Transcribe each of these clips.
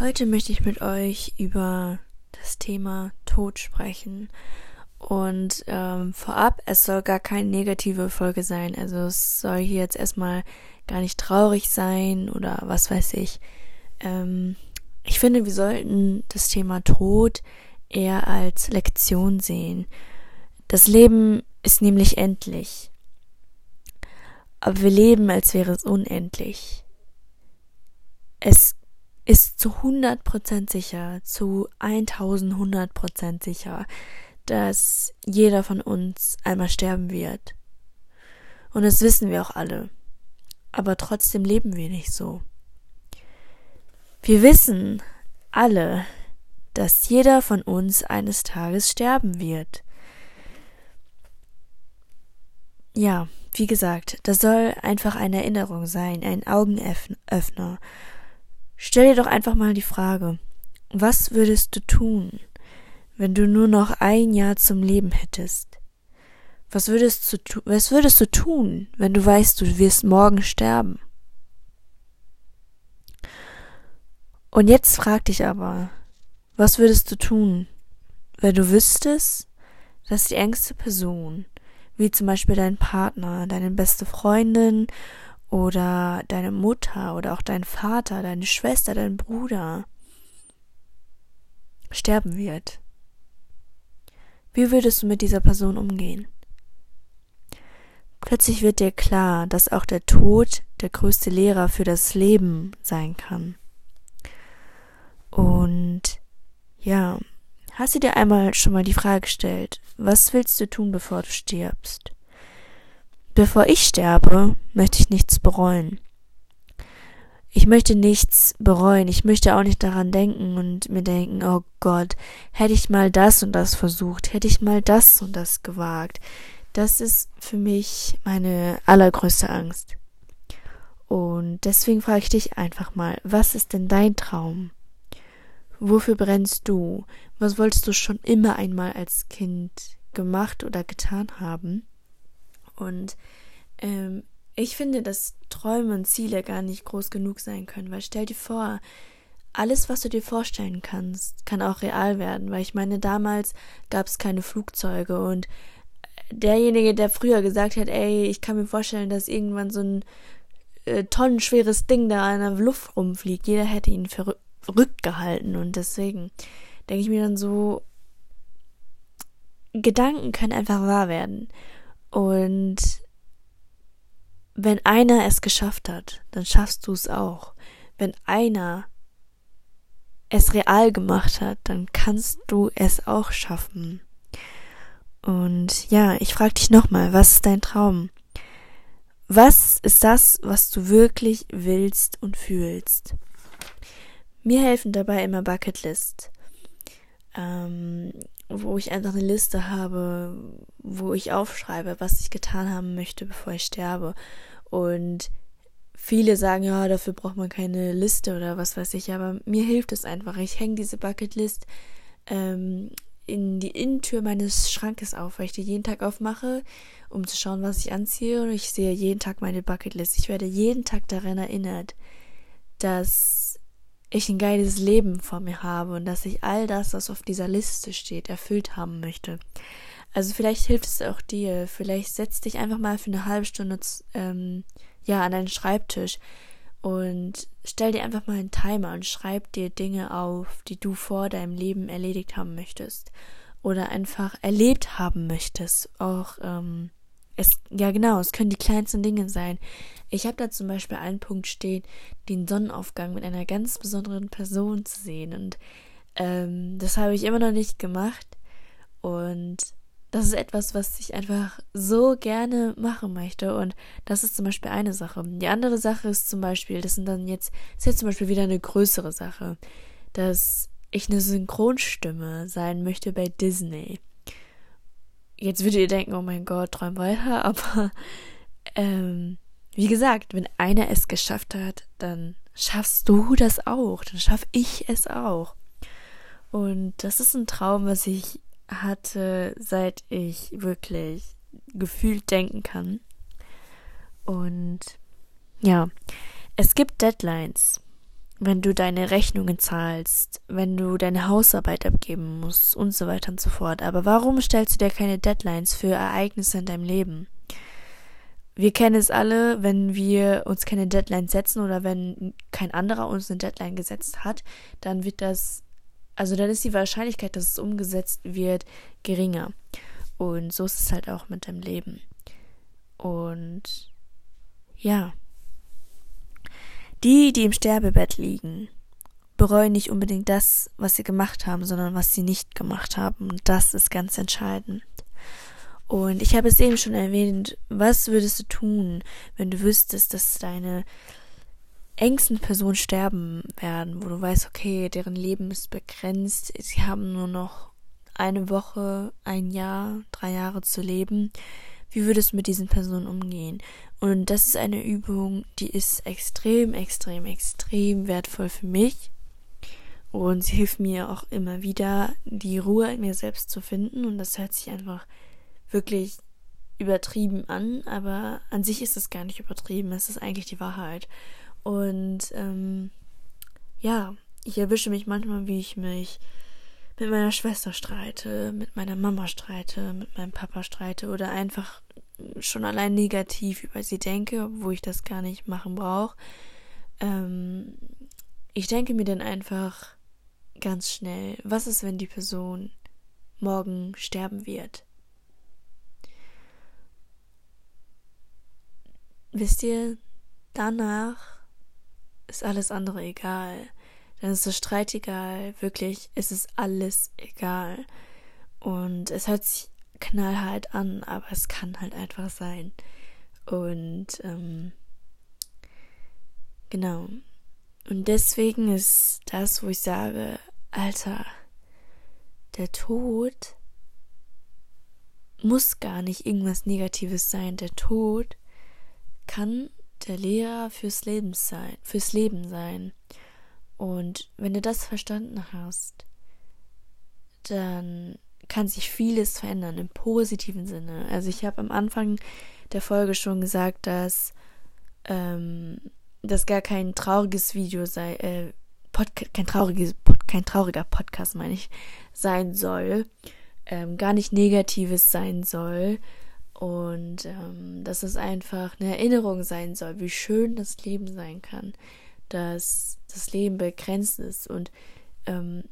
Heute möchte ich mit euch über das Thema Tod sprechen. Und ähm, vorab, es soll gar keine negative Folge sein. Also es soll hier jetzt erstmal gar nicht traurig sein oder was weiß ich. Ähm, ich finde, wir sollten das Thema Tod eher als Lektion sehen. Das Leben ist nämlich endlich. Aber wir leben, als wäre es unendlich. Es ist zu 100% sicher, zu 1100% sicher, dass jeder von uns einmal sterben wird. Und das wissen wir auch alle. Aber trotzdem leben wir nicht so. Wir wissen alle, dass jeder von uns eines Tages sterben wird. Ja, wie gesagt, das soll einfach eine Erinnerung sein, ein Augenöffner. Stell dir doch einfach mal die Frage, was würdest du tun, wenn du nur noch ein Jahr zum Leben hättest? Was würdest du, was würdest du tun, wenn du weißt, du wirst morgen sterben? Und jetzt frag dich aber, was würdest du tun, wenn du wüsstest, dass die engste Person, wie zum Beispiel dein Partner, deine beste Freundin oder deine Mutter oder auch dein Vater, deine Schwester, dein Bruder sterben wird? Wie würdest du mit dieser Person umgehen? Plötzlich wird dir klar, dass auch der Tod der größte Lehrer für das Leben sein kann. Und ja, hast du dir einmal schon mal die Frage gestellt, was willst du tun, bevor du stirbst? Bevor ich sterbe, möchte ich nichts bereuen. Ich möchte nichts bereuen. Ich möchte auch nicht daran denken und mir denken, oh Gott, hätte ich mal das und das versucht, hätte ich mal das und das gewagt. Das ist für mich meine allergrößte Angst. Und deswegen frage ich dich einfach mal, was ist denn dein Traum? Wofür brennst du? Was wolltest du schon immer einmal als Kind gemacht oder getan haben? Und ähm, ich finde, dass Träume und Ziele gar nicht groß genug sein können, weil stell dir vor, alles, was du dir vorstellen kannst, kann auch real werden, weil ich meine, damals gab es keine Flugzeuge und derjenige, der früher gesagt hat, ey, ich kann mir vorstellen, dass irgendwann so ein äh, tonnenschweres Ding da in der Luft rumfliegt, jeder hätte ihn verrückt rückgehalten und deswegen denke ich mir dann so, Gedanken können einfach wahr werden. Und wenn einer es geschafft hat, dann schaffst du es auch. Wenn einer es real gemacht hat, dann kannst du es auch schaffen. Und ja, ich frage dich nochmal, was ist dein Traum? Was ist das, was du wirklich willst und fühlst? Mir helfen dabei immer Bucketlist, ähm, wo ich einfach eine Liste habe, wo ich aufschreibe, was ich getan haben möchte, bevor ich sterbe. Und viele sagen, ja, dafür braucht man keine Liste oder was weiß ich, aber mir hilft es einfach. Ich hänge diese Bucketlist ähm, in die Innentür meines Schrankes auf, weil ich die jeden Tag aufmache, um zu schauen, was ich anziehe. Und ich sehe jeden Tag meine Bucketlist. Ich werde jeden Tag daran erinnert, dass ich ein geiles Leben vor mir habe und dass ich all das, was auf dieser Liste steht, erfüllt haben möchte. Also vielleicht hilft es auch dir. Vielleicht setz dich einfach mal für eine halbe Stunde ähm, ja an deinen Schreibtisch und stell dir einfach mal einen Timer und schreib dir Dinge auf, die du vor deinem Leben erledigt haben möchtest oder einfach erlebt haben möchtest. Auch ähm, es, ja genau, es können die kleinsten Dinge sein. Ich habe da zum Beispiel einen Punkt stehen, den Sonnenaufgang mit einer ganz besonderen Person zu sehen. Und ähm, das habe ich immer noch nicht gemacht. Und das ist etwas, was ich einfach so gerne machen möchte. Und das ist zum Beispiel eine Sache. Die andere Sache ist zum Beispiel, das sind dann jetzt, ist jetzt zum Beispiel wieder eine größere Sache, dass ich eine Synchronstimme sein möchte bei Disney jetzt würdet ihr denken, oh mein Gott, träum weiter, aber ähm, wie gesagt, wenn einer es geschafft hat, dann schaffst du das auch, dann schaff ich es auch. Und das ist ein Traum, was ich hatte, seit ich wirklich gefühlt denken kann. Und ja, es gibt Deadlines. Wenn du deine Rechnungen zahlst, wenn du deine Hausarbeit abgeben musst und so weiter und so fort. Aber warum stellst du dir keine Deadlines für Ereignisse in deinem Leben? Wir kennen es alle, wenn wir uns keine Deadline setzen oder wenn kein anderer uns eine Deadline gesetzt hat, dann wird das, also dann ist die Wahrscheinlichkeit, dass es umgesetzt wird, geringer. Und so ist es halt auch mit deinem Leben. Und ja. Die, die im Sterbebett liegen, bereuen nicht unbedingt das, was sie gemacht haben, sondern was sie nicht gemacht haben. Und das ist ganz entscheidend. Und ich habe es eben schon erwähnt, was würdest du tun, wenn du wüsstest, dass deine engsten Personen sterben werden, wo du weißt, okay, deren Leben ist begrenzt, sie haben nur noch eine Woche, ein Jahr, drei Jahre zu leben. Wie würdest du mit diesen Personen umgehen? Und das ist eine Übung, die ist extrem, extrem, extrem wertvoll für mich. Und sie hilft mir auch immer wieder, die Ruhe in mir selbst zu finden. Und das hört sich einfach wirklich übertrieben an, aber an sich ist es gar nicht übertrieben. Es ist eigentlich die Wahrheit. Und ähm, ja, ich erwische mich manchmal, wie ich mich mit meiner Schwester streite, mit meiner Mama streite, mit meinem Papa streite oder einfach schon allein negativ über sie denke, wo ich das gar nicht machen brauche. Ähm, ich denke mir dann einfach ganz schnell, was ist, wenn die Person morgen sterben wird? Wisst ihr, danach ist alles andere egal. Dann ist der Streit egal, wirklich, es ist alles egal. Und es hört sich knallhart an, aber es kann halt einfach sein. Und ähm, genau. Und deswegen ist das, wo ich sage, Alter, der Tod muss gar nicht irgendwas Negatives sein. Der Tod kann der Lehrer fürs Leben sein, fürs Leben sein. Und wenn du das verstanden hast, dann kann sich vieles verändern im positiven Sinne. Also ich habe am Anfang der Folge schon gesagt, dass ähm, das gar kein trauriges Video sei, äh, kein trauriges, kein trauriger Podcast meine ich, sein soll, ähm, gar nicht negatives sein soll. Und ähm, dass es einfach eine Erinnerung sein soll, wie schön das Leben sein kann, dass das Leben begrenzt ist und ähm,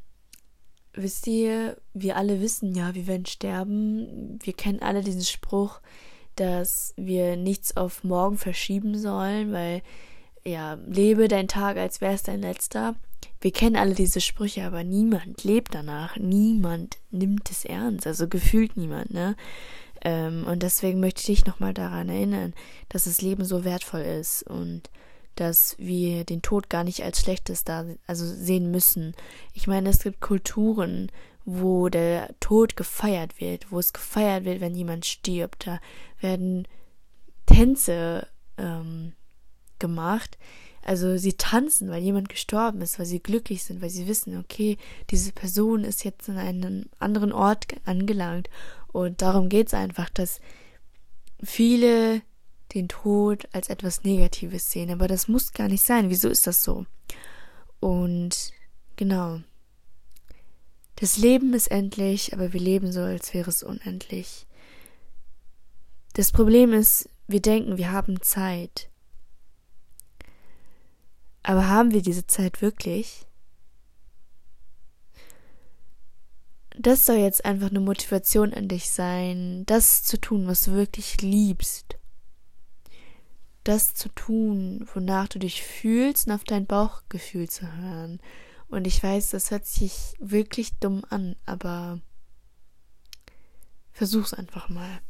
wisst ihr, wir alle wissen ja, wir werden sterben. Wir kennen alle diesen Spruch, dass wir nichts auf morgen verschieben sollen, weil ja, lebe dein Tag, als wäre es dein letzter. Wir kennen alle diese Sprüche, aber niemand lebt danach. Niemand nimmt es ernst. Also gefühlt niemand, ne? Ähm, und deswegen möchte ich dich nochmal daran erinnern, dass das Leben so wertvoll ist und dass wir den Tod gar nicht als schlechtes da also sehen müssen. Ich meine, es gibt Kulturen, wo der Tod gefeiert wird, wo es gefeiert wird, wenn jemand stirbt. Da werden Tänze ähm, gemacht. Also sie tanzen, weil jemand gestorben ist, weil sie glücklich sind, weil sie wissen, okay, diese Person ist jetzt an einem anderen Ort angelangt. Und darum geht es einfach, dass viele den Tod als etwas Negatives sehen. Aber das muss gar nicht sein. Wieso ist das so? Und genau. Das Leben ist endlich, aber wir leben so, als wäre es unendlich. Das Problem ist, wir denken, wir haben Zeit. Aber haben wir diese Zeit wirklich? Das soll jetzt einfach eine Motivation an dich sein, das zu tun, was du wirklich liebst das zu tun, wonach du dich fühlst und auf dein Bauchgefühl zu hören. Und ich weiß, das hört sich wirklich dumm an, aber versuch's einfach mal.